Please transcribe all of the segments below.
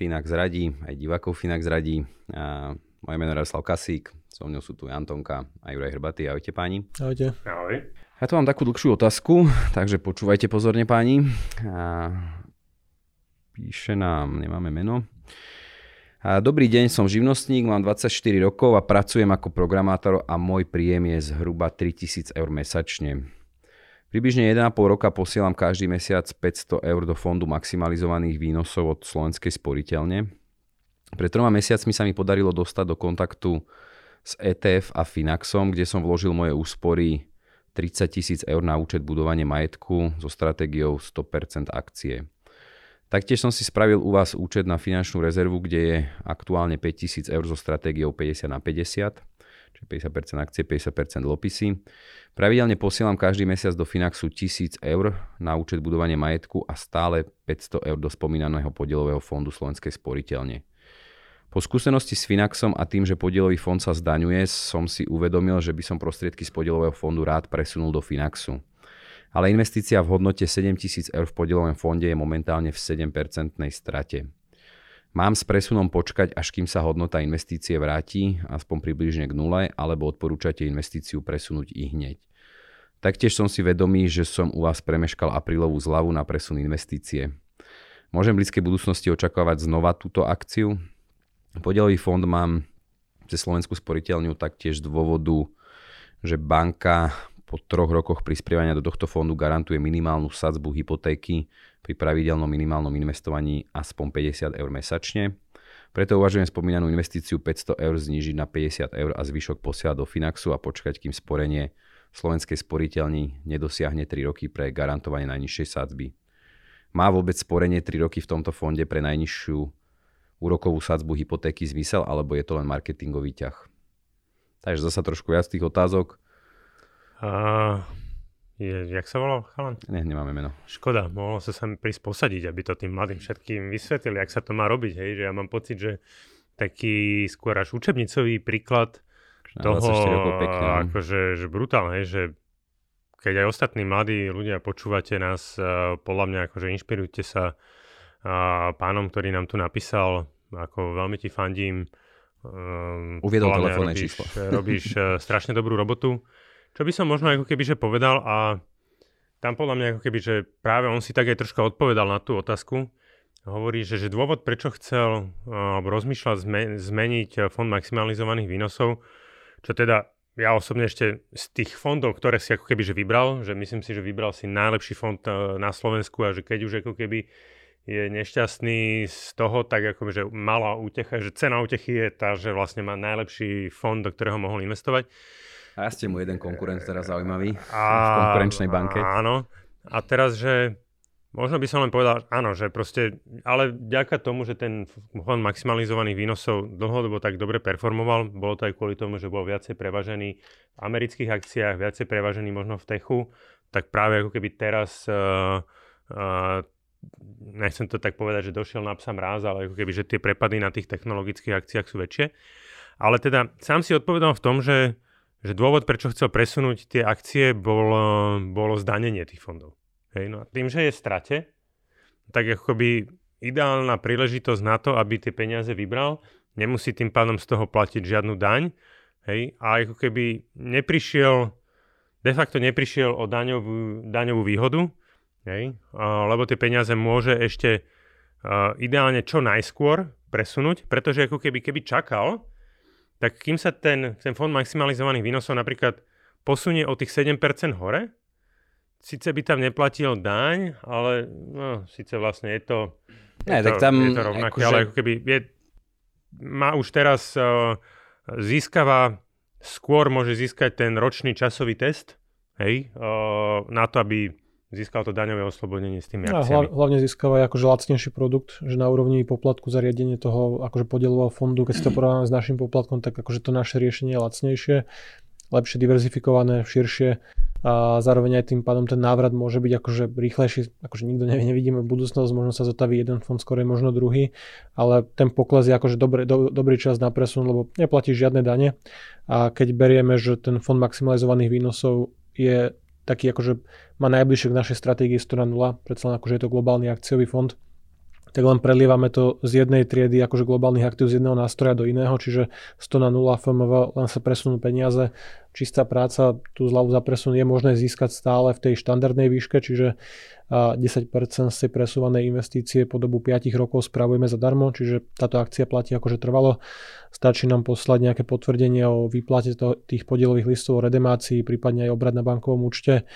Finax radí, aj divákov Finax radí. A moje meno je Radoslav Kasík, so mnou sú tu Antonka a Juraj Hrbatý. Ahojte páni. Ahojte. Ahoj. Ja tu mám takú dlhšiu otázku, takže počúvajte pozorne páni. A píše nám, nemáme meno, Dobrý deň, som živnostník, mám 24 rokov a pracujem ako programátor a môj príjem je zhruba 3000 eur mesačne. Približne 1,5 roka posielam každý mesiac 500 eur do fondu maximalizovaných výnosov od Slovenskej sporiteľne. Pred troma mesiacmi sa mi podarilo dostať do kontaktu s ETF a Finaxom, kde som vložil moje úspory 30 tisíc eur na účet budovanie majetku so stratégiou 100% akcie. Taktiež som si spravil u vás účet na finančnú rezervu, kde je aktuálne 5000 eur so stratégiou 50 na 50, čiže 50% akcie, 50% dlhopisy. Pravidelne posielam každý mesiac do Finaxu 1000 eur na účet budovanie majetku a stále 500 eur do spomínaného podielového fondu Slovenskej sporiteľne. Po skúsenosti s Finaxom a tým, že podielový fond sa zdaňuje, som si uvedomil, že by som prostriedky z podielového fondu rád presunul do Finaxu ale investícia v hodnote 7000 eur v podielovom fonde je momentálne v 7% strate. Mám s presunom počkať, až kým sa hodnota investície vráti, aspoň približne k nule, alebo odporúčate investíciu presunúť i hneď. Taktiež som si vedomý, že som u vás premeškal aprílovú zľavu na presun investície. Môžem v blízkej budúcnosti očakávať znova túto akciu? Podielový fond mám cez Slovenskú sporiteľňu taktiež z dôvodu, že banka po troch rokoch prispievania do tohto fondu garantuje minimálnu sadzbu hypotéky pri pravidelnom minimálnom investovaní aspoň 50 eur mesačne. Preto uvažujem spomínanú investíciu 500 eur znížiť na 50 eur a zvyšok posielať do Finaxu a počkať, kým sporenie slovenskej sporiteľni nedosiahne 3 roky pre garantovanie najnižšej sadzby. Má vôbec sporenie 3 roky v tomto fonde pre najnižšiu úrokovú sadzbu hypotéky zmysel, alebo je to len marketingový ťah? Takže zasa trošku viac tých otázok. Uh, je, jak sa volal chalan? Ne, nemáme meno. Škoda, mohlo sa sa prísť posadiť, aby to tým mladým všetkým vysvetlili, ak sa to má robiť. Hej, že ja mám pocit, že taký skôr až učebnicový príklad toho, pekne, no. akože že brutálne, že keď aj ostatní mladí ľudia počúvate nás, podľa mňa akože inšpirujte sa pánom, ktorý nám tu napísal, ako veľmi ti fandím. Um, Uviedol telefónne číslo. Robíš uh, strašne dobrú robotu. Čo by som možno ako keby že povedal a tam podľa mňa ako keby, že práve on si tak aj troška odpovedal na tú otázku. Hovorí, že, že dôvod, prečo chcel alebo rozmýšľal zme, zmeniť fond maximalizovaných výnosov, čo teda ja osobne ešte z tých fondov, ktoré si ako keby že vybral, že myslím si, že vybral si najlepší fond eh, na Slovensku a že keď už ako keby je nešťastný z toho, tak ako že malá útecha, že cena útechy je tá, že vlastne má najlepší fond, do ktorého mohol investovať. A ste mu jeden konkurent teraz zaujímavý a, v konkurenčnej banke. Áno. A teraz, že možno by som len povedal, áno, že proste, ale vďaka tomu, že ten fond maximalizovaných výnosov dlhodobo tak dobre performoval, bolo to aj kvôli tomu, že bol viacej prevažený v amerických akciách, viacej prevažený možno v techu, tak práve ako keby teraz uh, uh, nechcem to tak povedať, že došiel na psa mráz, ale ako keby, že tie prepady na tých technologických akciách sú väčšie. Ale teda sám si odpovedal v tom, že že dôvod, prečo chcel presunúť tie akcie, bolo, bolo zdanenie tých fondov. Hej, no a tým, že je strate, tak akoby ideálna príležitosť na to, aby tie peniaze vybral, nemusí tým pádom z toho platiť žiadnu daň, hej, a ako keby neprišiel, de facto neprišiel o daňovú, daňovú výhodu, hej, a, lebo tie peniaze môže ešte a, ideálne čo najskôr presunúť, pretože ako keby, keby čakal, tak kým sa ten, ten fond maximalizovaných výnosov napríklad posunie o tých 7% hore, síce by tam neplatil daň, ale no, síce vlastne je to, ne, je, to, tam je to rovnaké, akože... ale ako keby je, má už teraz uh, získava skôr môže získať ten ročný časový test, hej, uh, na to, aby získal to daňové oslobodenie s tými akciami. A hlavne získava akože lacnejší produkt, že na úrovni poplatku za riadenie toho akože podielového fondu, keď si to porovnáme s našim poplatkom, tak akože to naše riešenie je lacnejšie, lepšie diverzifikované, širšie a zároveň aj tým pádom ten návrat môže byť akože rýchlejší, akože nikto nevie, nevidíme budúcnosť, možno sa zotaví jeden fond, skôr možno druhý, ale ten pokles je akože dobrý, do, dobrý čas na presun, lebo neplatí žiadne dane a keď berieme, že ten fond maximalizovaných výnosov je taký akože má najbližšie k našej stratégii 100 na 0, predsa len akože je to globálny akciový fond, tak len prelievame to z jednej triedy akože globálnych aktív z jedného nástroja do iného, čiže 100 na 0 FMV len sa presunú peniaze, čistá práca, tú zľavu za presun je možné získať stále v tej štandardnej výške, čiže 10% z tej presúvanej investície po dobu 5 rokov spravujeme zadarmo, čiže táto akcia platí akože trvalo. Stačí nám poslať nejaké potvrdenie o výplate to, tých podielových listov o redemácii, prípadne aj obrad na bankovom účte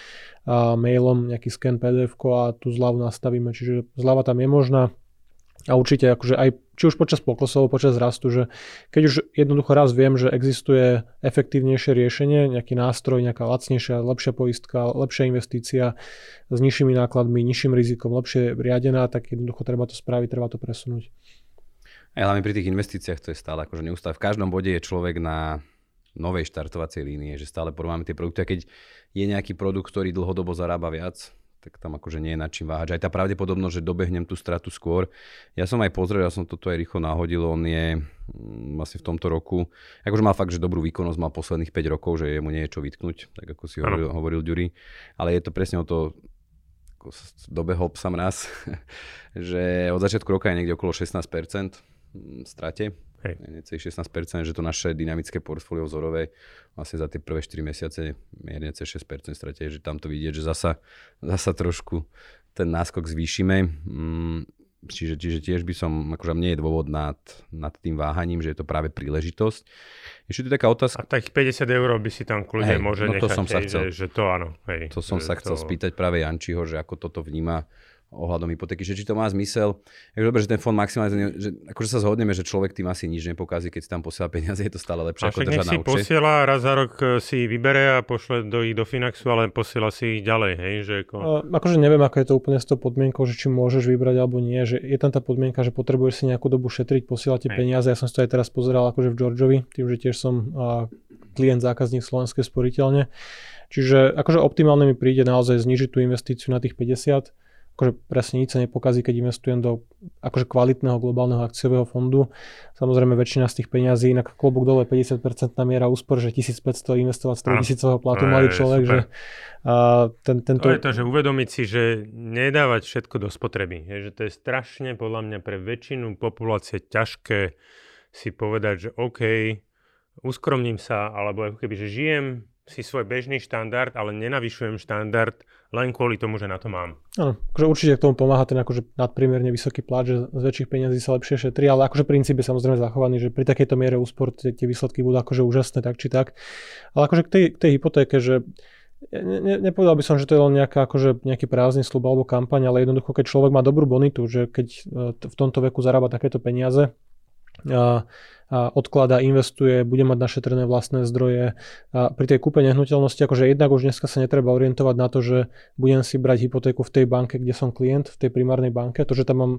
a mailom, nejaký scan PDF a tú zľavu nastavíme, čiže zľava tam je možná a určite akože aj či už počas poklesov, počas rastu, že keď už jednoducho raz viem, že existuje efektívnejšie riešenie, nejaký nástroj, nejaká lacnejšia, lepšia poistka, lepšia investícia s nižšími nákladmi, nižším rizikom, lepšie riadená, tak jednoducho treba to spraviť, treba to presunúť. Aj hlavne pri tých investíciách to je stále akože neustále. V každom bode je človek na novej štartovacej línie, že stále porovnáme tie produkty a keď je nejaký produkt, ktorý dlhodobo zarába viac, tak tam akože nie je nad čím váhať. Aj tá pravdepodobnosť, že dobehnem tú stratu skôr. Ja som aj pozrel, ja som toto aj rýchlo náhodil, on je mm, asi v tomto roku, akože mal fakt, že dobrú výkonnosť, mal posledných 5 rokov, že jemu nie je čo vytknúť, tak ako si hovoril, hovoril Ďuri. Ale je to presne o to, ako dobehol psa raz, že od začiatku roka je niekde okolo 16% strate Hej. Necelých 16%, že to naše dynamické portfólio vzorové vlastne za tie prvé 4 mesiace mierne cez 6% stratie, že tam to vidieť, že zasa, zasa trošku ten náskok zvýšime. Mm, čiže, čiže tiež by som, akože mne je dôvod nad, nad tým váhaním, že je to práve príležitosť. Ešte tu taká otázka. A takých 50 eur by si tam kľudne hey, môže no to nechať, som sa chcel, že, že to áno. Hej, to som sa to... chcel spýtať práve Jančiho, že ako toto vníma ohľadom hypotéky, že či to má zmysel. Je dobre, že ten fond maximálne, že akože sa zhodneme, že človek tým asi nič nepokazí, keď si tam posiela peniaze, je to stále lepšie ako držať na si posiela, raz za rok e, si vybere a pošle do ich do Finaxu, ale posiela si ich ďalej, hej? Že ako... A, akože neviem, ako je to úplne s tou podmienkou, že či môžeš vybrať alebo nie, že je tam tá podmienka, že potrebuješ si nejakú dobu šetriť, posielať tie peniaze. Ja som si to aj teraz pozeral akože v Georgeovi, tým, že tiež som a, klient, zákazník Slovenskej sporiteľne. Čiže akože optimálne mi príde naozaj znižiť tú investíciu na tých 50 akože presne nič sa nepokazí, keď investujem do akože kvalitného globálneho akciového fondu. Samozrejme väčšina z tých peňazí, inak klobúk dole 50% miera úspor, že 1500 investovať z 3000 platu mladý človek, že a ten, tento... To je to, že uvedomiť si, že nedávať všetko do spotreby. Je, že to je strašne podľa mňa pre väčšinu populácie ťažké si povedať, že OK, uskromním sa, alebo ako keby, že žijem si svoj bežný štandard, ale nenavyšujem štandard len kvôli tomu, že na to mám. Áno, akože určite k tomu pomáha ten akože nadpriemerne vysoký plat, že z väčších peniazí sa lepšie šetrí, ale akože princíp je samozrejme zachovaný, že pri takejto miere úspor tie, tie výsledky budú akože úžasné tak či tak. Ale akože k tej, k tej hypotéke, že ne, ne, nepovedal by som, že to je len nejaká, akože nejaký prázdny slub alebo kampaň, ale jednoducho, keď človek má dobrú bonitu, že keď e, v tomto veku zarába takéto peniaze, a a odklada, investuje, bude mať našetrené vlastné zdroje. A pri tej kúpe nehnuteľnosti, akože jednak už dneska sa netreba orientovať na to, že budem si brať hypotéku v tej banke, kde som klient, v tej primárnej banke. To, že tam mám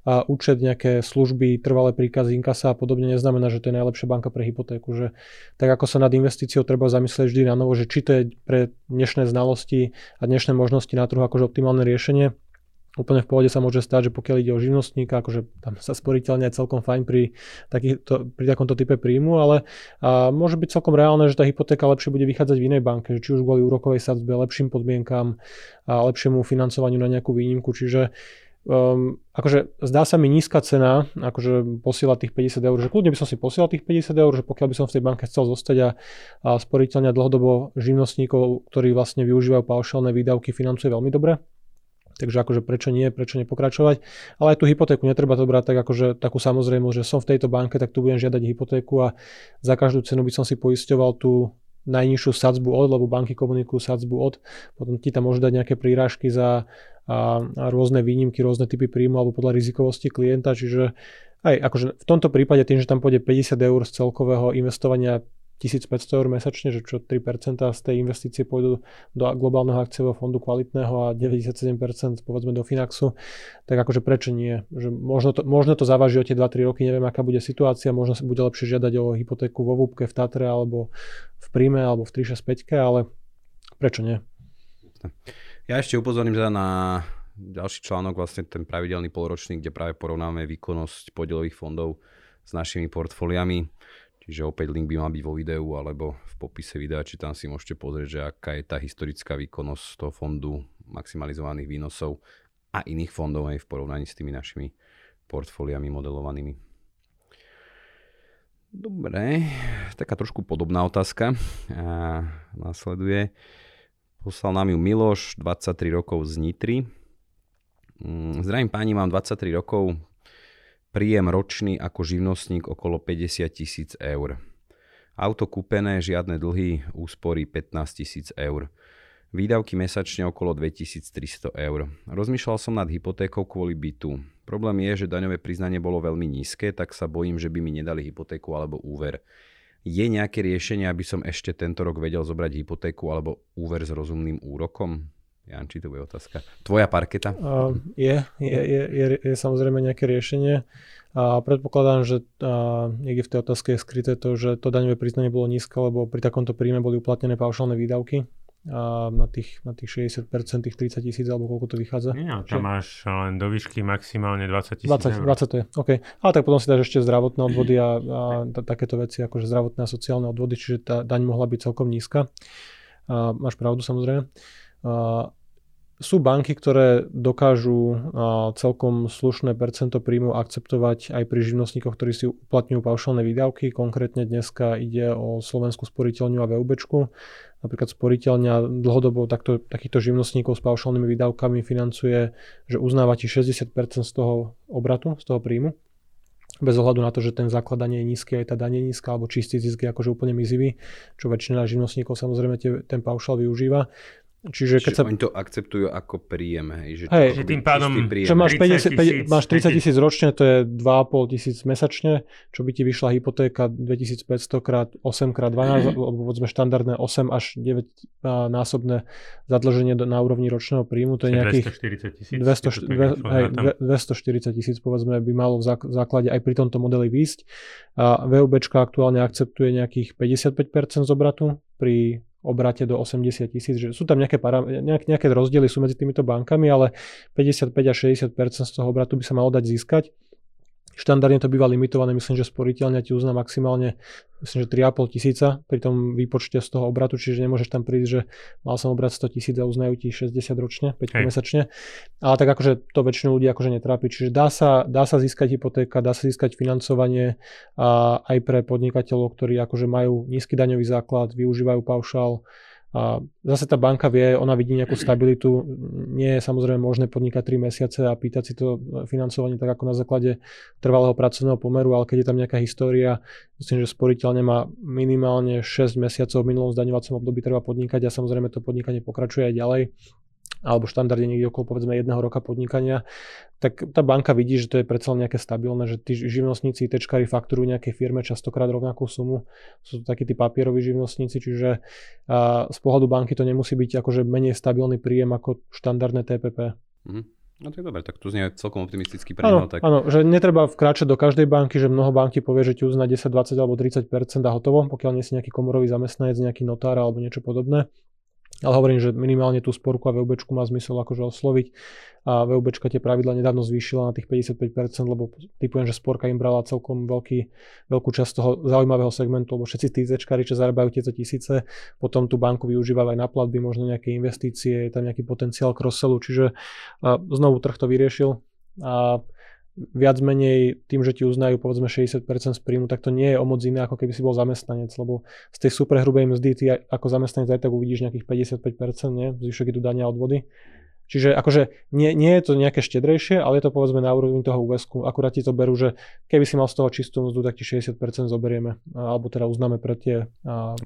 a účet, nejaké služby, trvalé príkazy, inkasa a podobne, neznamená, že to je najlepšia banka pre hypotéku. Že, tak ako sa nad investíciou treba zamyslieť vždy na novo, že či to je pre dnešné znalosti a dnešné možnosti na trhu akože optimálne riešenie, Úplne v pohode sa môže stať, že pokiaľ ide o živnostníka, akože tam sa sporiteľne je celkom fajn pri, takýto, pri takomto type príjmu, ale a môže byť celkom reálne, že tá hypotéka lepšie bude vychádzať v inej banke, či už kvôli úrokovej sadzbe, lepším podmienkam a lepšiemu financovaniu na nejakú výnimku. Čiže um, akože zdá sa mi nízka cena, akože posielať tých 50 eur, že kľudne by som si posielal tých 50 eur, že pokiaľ by som v tej banke chcel zostať a, a sporiteľne dlhodobo živnostníkov, ktorí vlastne využívajú paušálne výdavky, financuje veľmi dobre takže akože prečo nie, prečo nepokračovať. Ale aj tú hypotéku netreba to brať tak akože takú samozrejmosť, že som v tejto banke, tak tu budem žiadať hypotéku a za každú cenu by som si poisťoval tú najnižšiu sadzbu od, lebo banky komunikujú sadzbu od, potom ti tam môžu dať nejaké prírážky za a, a rôzne výnimky, rôzne typy príjmu alebo podľa rizikovosti klienta, čiže aj akože v tomto prípade tým, že tam pôjde 50 eur z celkového investovania 1500 eur mesačne, že čo 3% z tej investície pôjdu do globálneho akciového fondu kvalitného a 97% povedzme do Finaxu, tak akože prečo nie? Že možno, to, možno to zaváži o tie 2-3 roky, neviem aká bude situácia, možno sa bude lepšie žiadať o hypotéku vo Vúbke, v Tatre alebo v Príjme alebo v 365, ale prečo nie? Ja ešte upozorním teda na ďalší článok, vlastne ten pravidelný polročný, kde práve porovnáme výkonnosť podielových fondov s našimi portfóliami. Čiže opäť link by mal byť vo videu alebo v popise videa, či tam si môžete pozrieť, že aká je tá historická výkonnosť toho fondu, maximalizovaných výnosov a iných fondov aj v porovnaní s tými našimi portfóliami modelovanými. Dobre, taká trošku podobná otázka a nasleduje. Poslal nám ju Miloš, 23 rokov z Nitry. Mm, zdravím páni, mám 23 rokov, príjem ročný ako živnostník okolo 50 tisíc eur. Auto kúpené, žiadne dlhy, úspory 15 tisíc eur. Výdavky mesačne okolo 2300 eur. Rozmýšľal som nad hypotékou kvôli bytu. Problém je, že daňové priznanie bolo veľmi nízke, tak sa bojím, že by mi nedali hypotéku alebo úver. Je nejaké riešenie, aby som ešte tento rok vedel zobrať hypotéku alebo úver s rozumným úrokom? Janči, to bude otázka. Tvoja parketa? Uh, je, je, je, je, je samozrejme nejaké riešenie. A predpokladám, že a, niekde v tej otázke je skryté to, že to daňové priznanie bolo nízke, lebo pri takomto príjme boli uplatnené paušálne výdavky a na tých, na tých 60%, tých 30 tisíc alebo koľko to vychádza. Nie, tam že... máš len do výšky maximálne 20 tisíc 20, 20 to je, OK. Ale tak potom si dáš ešte zdravotné odvody a, a t- takéto veci, akože zdravotné a sociálne odvody, čiže tá daň mohla byť celkom nízka. A máš pravdu samozrejme. Sú banky, ktoré dokážu celkom slušné percento príjmu akceptovať aj pri živnostníkoch, ktorí si uplatňujú paušálne výdavky. Konkrétne dneska ide o Slovenskú sporiteľňu a VUBčku. Napríklad sporiteľňa dlhodobo takto, takýchto živnostníkov s paušálnymi výdavkami financuje, že uznáva ti 60% z toho obratu, z toho príjmu bez ohľadu na to, že ten zakladanie je nízky, aj tá daň je nízka, alebo čistý zisk je akože úplne mizivý, čo väčšina živnostníkov samozrejme tie, ten paušal využíva. Čiže, keď sa... oni to akceptujú ako príjem, hej, že, hej, že tým pádom že máš, 50, 30 máš 30 tisíc ročne, to je 2,5 tisíc mesačne, čo by ti vyšla hypotéka 2500 krát 8 krát 12, alebo povedzme štandardné 8 až 9 násobné zadlženie na úrovni ročného príjmu, to je nejakých 240 tisíc povedzme by malo v základe aj pri tomto modeli výsť. A VUBčka aktuálne akceptuje nejakých 55% z obratu pri obrate do 80 tisíc, že sú tam nejaké, para, nejak, nejaké rozdiely sú medzi týmito bankami, ale 55 až 60% z toho obratu by sa malo dať získať. Štandardne to býva limitované, myslím, že sporiteľňa ti uzná maximálne myslím, že 3,5 tisíca pri tom výpočte z toho obratu, čiže nemôžeš tam prísť, že mal som obrat 100 tisíc a uznajú ti 60 ročne, 5 Hej. mesačne. Ale tak akože to väčšinu ľudí akože netrápi. Čiže dá sa, dá sa získať hypotéka, dá sa získať financovanie a aj pre podnikateľov, ktorí akože majú nízky daňový základ, využívajú paušál, a zase tá banka vie, ona vidí nejakú stabilitu. Nie je samozrejme možné podnikať 3 mesiace a pýtať si to financovanie tak ako na základe trvalého pracovného pomeru, ale keď je tam nejaká história, myslím, že sporiteľne má minimálne 6 mesiacov v minulom zdaňovacom období treba podnikať a samozrejme to podnikanie pokračuje aj ďalej alebo štandardne niekde okolo povedzme jedného roka podnikania, tak tá banka vidí, že to je predsa nejaké stabilné, že tí živnostníci, tečkári fakturujú nejaké firme častokrát rovnakú sumu. Sú to takí tí papieroví živnostníci, čiže z pohľadu banky to nemusí byť akože menej stabilný príjem ako štandardné TPP. Mm-hmm. No to je dobré, tak tu znie celkom optimistický príjem. tak... áno, že netreba vkráčať do každej banky, že mnoho banky povie, že ti uzná 10, 20 alebo 30 a hotovo, pokiaľ nie si nejaký komorový zamestnanec, nejaký notár alebo niečo podobné. Ale hovorím, že minimálne tú sporku a VUB má zmysel akože osloviť. A VUB tie pravidla nedávno zvýšila na tých 55%, lebo typujem, že sporka im brala celkom veľký, veľkú časť toho zaujímavého segmentu, lebo všetci tí zečkári, čo zarábajú tieto tisíce, potom tú banku využívajú aj na platby, možno nejaké investície, je tam nejaký potenciál cross-sellu, čiže znovu trh to vyriešil. A viac menej tým, že ti uznajú povedzme 60% z príjmu, tak to nie je o moc iné, ako keby si bol zamestnanec, lebo z tej super hrubej mzdy ty ako zamestnanec aj tak uvidíš nejakých 55%, nie? Zvyšok idú dania odvody. Čiže akože nie, nie je to nejaké štedrejšie, ale je to povedzme na úrovni toho úvesku. Akurát ti to berú, že keby si mal z toho čistú mzdu, tak ti 60% zoberieme. Alebo teda uznáme pre tie...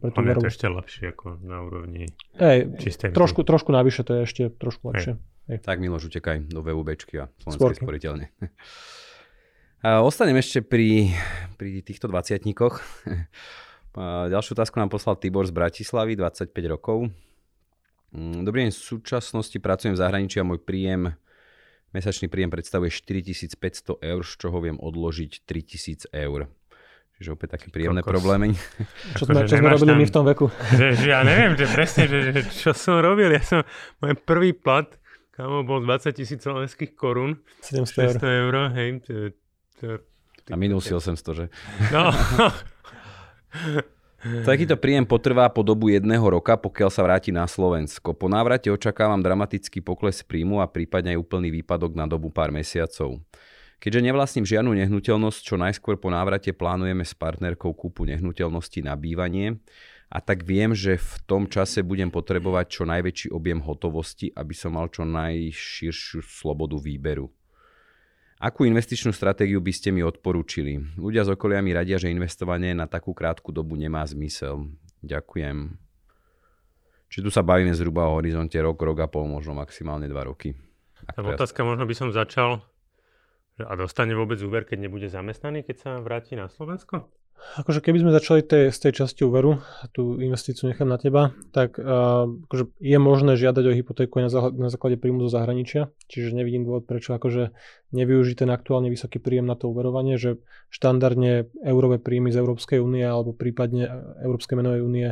Pre tú je to ešte lepšie ako na úrovni Ej, čistej trošku, trošku navyše to je ešte trošku lepšie. Hej. Hej. Tak Miloš, utekaj do VUBčky a Slovenskej sporiteľne. A ostanem ešte pri, pri týchto dvaciatníkoch. Ďalšiu otázku nám poslal Tibor z Bratislavy, 25 rokov. Mm, dobrý deň, v súčasnosti pracujem v zahraničí a môj príjem, mesačný príjem predstavuje 4500 eur, z čoho viem odložiť 3000 eur. Čiže opäť také príjemné Kokos. problémy. Čo sme, čo sme robili tam, my v tom veku? Že, že ja neviem, že presne, že, že čo som robil. Ja som, môj prvý plat, kamo bol 20 tisíc slovenských korún. 700 eur. eur, hej. To, to, to, a minul si 800, že? No. Takýto príjem potrvá po dobu jedného roka, pokiaľ sa vráti na Slovensko. Po návrate očakávam dramatický pokles príjmu a prípadne aj úplný výpadok na dobu pár mesiacov. Keďže nevlastním žiadnu nehnuteľnosť, čo najskôr po návrate plánujeme s partnerkou kúpu nehnuteľnosti na bývanie, a tak viem, že v tom čase budem potrebovať čo najväčší objem hotovosti, aby som mal čo najširšiu slobodu výberu. Akú investičnú stratégiu by ste mi odporúčili? Ľudia z okolia mi radia, že investovanie na takú krátku dobu nemá zmysel. Ďakujem. Či tu sa bavíme zhruba o horizonte rok, rok a pol, možno maximálne dva roky. Tá otázka, možno by som začal. A dostane vôbec úver, keď nebude zamestnaný, keď sa vráti na Slovensko? Akože keby sme začali tej, z tej časti úveru, tú investíciu nechám na teba, tak uh, akože je možné žiadať o hypotéku aj na, zá, na základe príjmu zo zahraničia, čiže nevidím dôvod, prečo akože nevyužiť ten aktuálne vysoký príjem na to uverovanie, že štandardne eurové príjmy z Európskej únie alebo prípadne Európskej menovej únie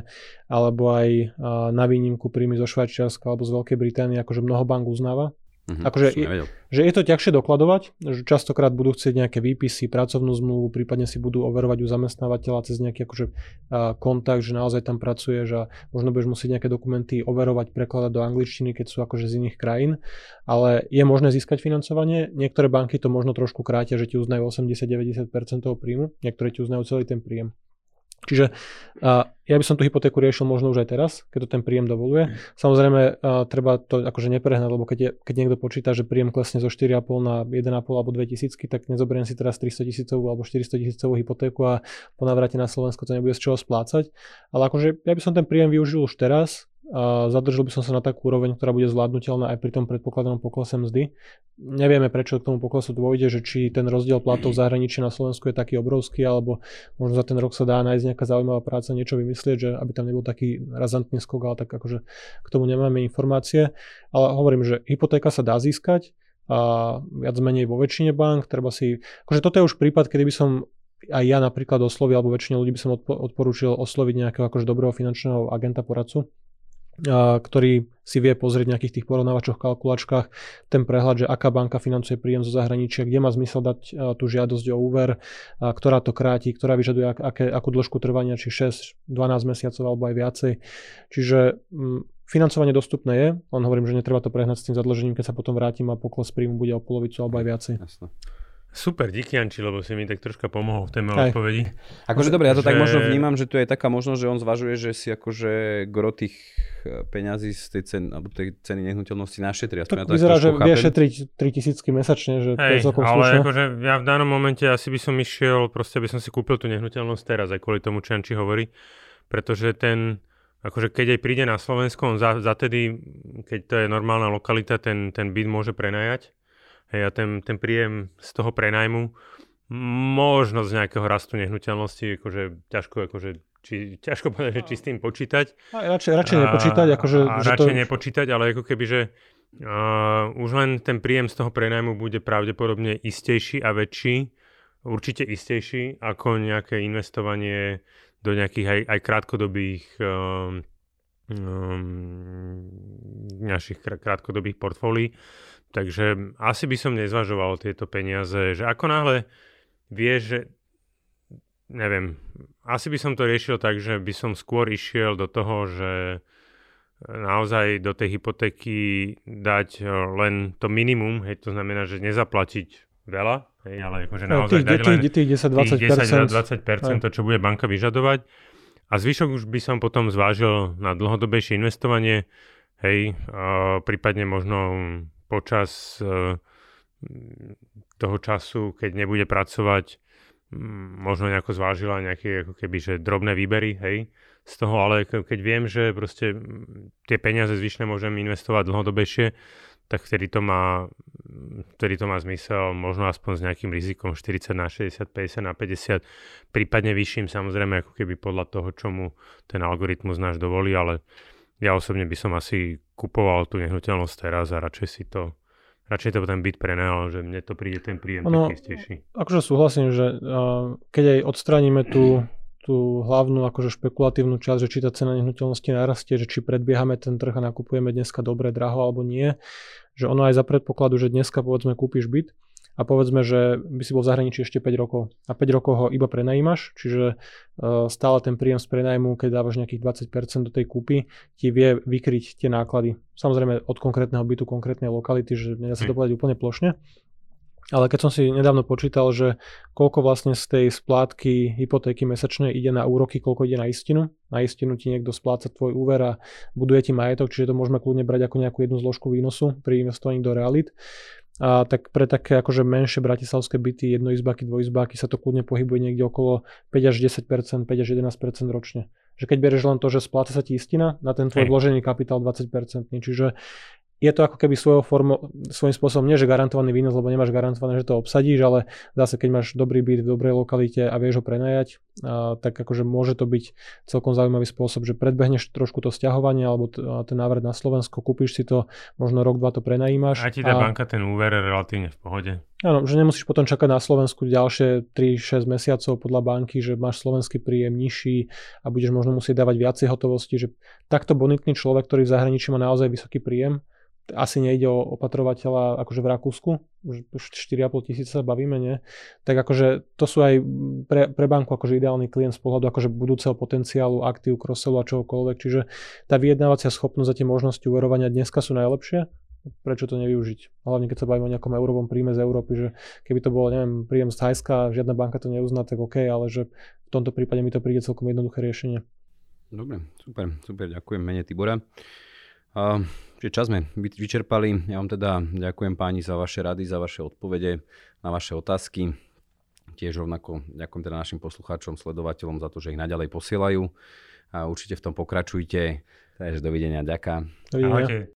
alebo aj uh, na výnimku príjmy zo Švajčiarska alebo z Veľkej Británie, akože mnoho bank uznáva, Mm-hmm, akože je, že je to ťažšie dokladovať, že častokrát budú chcieť nejaké výpisy, pracovnú zmluvu, prípadne si budú overovať u zamestnávateľa cez nejaký akože, uh, kontakt, že naozaj tam pracuje, že možno budeš musieť nejaké dokumenty overovať, prekladať do angličtiny, keď sú akože z iných krajín, ale je možné získať financovanie. Niektoré banky to možno trošku krátia, že ti uznajú 80-90% toho príjmu, niektoré ti uznajú celý ten príjem. Čiže uh, ja by som tú hypotéku riešil možno už aj teraz, keď to ten príjem dovoluje. Samozrejme, uh, treba to akože neprehnať, lebo keď, je, keď niekto počíta, že príjem klesne zo 4,5 na 1,5 alebo 2 tisícky, tak nezoberiem si teraz 300 tisícovú alebo 400 tisícovú hypotéku a po návrate na Slovensko to nebude z čoho splácať. Ale akože ja by som ten príjem využil už teraz, a zadržal by som sa na takú úroveň, ktorá bude zvládnutelná aj pri tom predpokladanom poklese mzdy. Nevieme, prečo k tomu poklesu dôjde, že či ten rozdiel platov v zahraničí na Slovensku je taký obrovský, alebo možno za ten rok sa dá nájsť nejaká zaujímavá práca, niečo vymyslieť, že aby tam nebol taký razantný skok, ale tak akože k tomu nemáme informácie. Ale hovorím, že hypotéka sa dá získať, a viac menej vo väčšine bank, treba si, akože toto je už prípad, kedy by som aj ja napríklad oslovil, alebo väčšine ľudí by som odporúčil osloviť nejakého akože dobrého finančného agenta poradcu, ktorý si vie pozrieť v nejakých tých porovnávačoch, kalkulačkách ten prehľad, že aká banka financuje príjem zo zahraničia, kde má zmysel dať tú žiadosť o úver, ktorá to kráti, ktorá vyžaduje aké, akú dĺžku trvania, či 6, 12 mesiacov alebo aj viacej. Čiže mm, financovanie dostupné je, len hovorím, že netreba to prehnať s tým zadlžením, keď sa potom vrátim a pokles príjmu bude o polovicu alebo aj viacej. Jasne. Super, díky Janči, lebo si mi tak troška pomohol v tej mojej odpovedi. Akože dobre, ja to že... tak možno vnímam, že tu je taká možnosť, že on zvažuje, že si akože gro tých e, peňazí z tej ceny, alebo tej ceny nehnuteľnosti našetri. Tak ja to vyzerá, že vie šetriť 3000 mesačne, že Hej, to je celkom ale slušné. akože ja v danom momente asi by som išiel, proste by som si kúpil tú nehnuteľnosť teraz, aj kvôli tomu, čo Janči hovorí. Pretože ten, akože keď aj príde na Slovensko, on za, za tedy, keď to je normálna lokalita, ten, ten byt môže prenajať Hej, a ten, ten príjem z toho prenajmu, možno z nejakého rastu nehnuteľnosti, akože ťažko, akože, či, ťažko povedať, že či s tým počítať. A radšej, radšej nepočítať. Akože, a, že radšej to... nepočítať, ale ako keby, že uh, už len ten príjem z toho prenajmu bude pravdepodobne istejší a väčší, určite istejší, ako nejaké investovanie do nejakých aj, aj krátkodobých um, um, našich krátkodobých portfólií. Takže asi by som nezvažoval tieto peniaze, že ako náhle vieš, že neviem, asi by som to riešil tak, že by som skôr išiel do toho, že naozaj do tej hypotéky dať eh, len to minimum, hej, to znamená, že nezaplatiť veľa, hej, ale akože no, naozaj tých, dať len tých 10-20%, 10, 20% to, čo bude banka vyžadovať. A zvyšok už by som potom zvážil na dlhodobejšie investovanie, hej, prípadne možno počas eh, toho času, keď nebude pracovať, možno nejako zvážila nejaké ako keby, že drobné výbery, hej, z toho, ale keď viem, že proste tie peniaze zvyšné môžem investovať dlhodobejšie, tak vtedy to má, vtedy to má zmysel, možno aspoň s nejakým rizikom 40 na 60, 50 na 50, prípadne vyšším samozrejme ako keby podľa toho, čo mu ten algoritmus náš dovolí, ale ja osobne by som asi kupoval tú nehnuteľnosť teraz a radšej si to radšej to ten byt prenajal, že mne to príde ten príjem no, taký istejší. Akože súhlasím, že uh, keď aj odstraníme tú tú hlavnú akože špekulatívnu časť, že či tá cena nehnuteľnosti narastie, že či predbiehame ten trh a nakupujeme dneska dobre, draho alebo nie. Že ono aj za predpokladu, že dneska povedzme kúpiš byt a povedzme, že by si bol v zahraničí ešte 5 rokov a 5 rokov ho iba prenajímaš, čiže uh, stále ten príjem z prenajmu, keď dávaš nejakých 20% do tej kúpy, ti vie vykryť tie náklady. Samozrejme od konkrétneho bytu, konkrétnej lokality, že nedá sa to povedať úplne plošne, ale keď som si nedávno počítal, že koľko vlastne z tej splátky hypotéky mesačnej ide na úroky, koľko ide na istinu, na istinu ti niekto spláca tvoj úver a buduje ti majetok, čiže to môžeme kľudne brať ako nejakú jednu zložku výnosu pri investovaní do realit. A tak pre také akože menšie bratislavské byty, jednoizbáky, dvojizbáky sa to kľudne pohybuje niekde okolo 5 až 10%, 5 až 11% ročne. Že keď berieš len to, že spláca sa ti istina na ten tvoj vložený kapitál 20%, čiže je to ako keby svojho formo, svojím spôsobom nie, že garantovaný výnos, lebo nemáš garantované, že to obsadíš, ale zase keď máš dobrý byt v dobrej lokalite a vieš ho prenajať, a, tak akože môže to byť celkom zaujímavý spôsob, že predbehneš trošku to stiahovanie alebo t- ten návrat na Slovensko, kúpiš si to, možno rok, dva to prenajímaš. A ti tá a... banka ten úver relatívne v pohode. Áno, že nemusíš potom čakať na Slovensku ďalšie 3-6 mesiacov podľa banky, že máš slovenský príjem nižší a budeš možno musieť dávať viacej hotovosti, že takto bonitný človek, ktorý v zahraničí má naozaj vysoký príjem, asi nejde o opatrovateľa akože v Rakúsku, už 4,5 tisíca sa bavíme, nie? Tak akože to sú aj pre, pre banku akože ideálny klient z pohľadu akože budúceho potenciálu, aktív, cross-sellu a čokoľvek. Čiže tá vyjednávacia schopnosť a tie možnosti uverovania dneska sú najlepšie. Prečo to nevyužiť? Hlavne keď sa bavíme o nejakom eurovom príjme z Európy, že keby to bolo, neviem, príjem z Thajska, žiadna banka to neuzná, tak OK, ale že v tomto prípade mi to príde celkom jednoduché riešenie. Dobre, super, super, ďakujem mene Tibora. Uh, čiže čas sme vyčerpali. Ja vám teda ďakujem páni za vaše rady, za vaše odpovede na vaše otázky. Tiež rovnako ďakujem teda našim poslucháčom, sledovateľom za to, že ich naďalej posielajú. A určite v tom pokračujte. Takže dovidenia, ďaká. Dovidenia. Ahojte.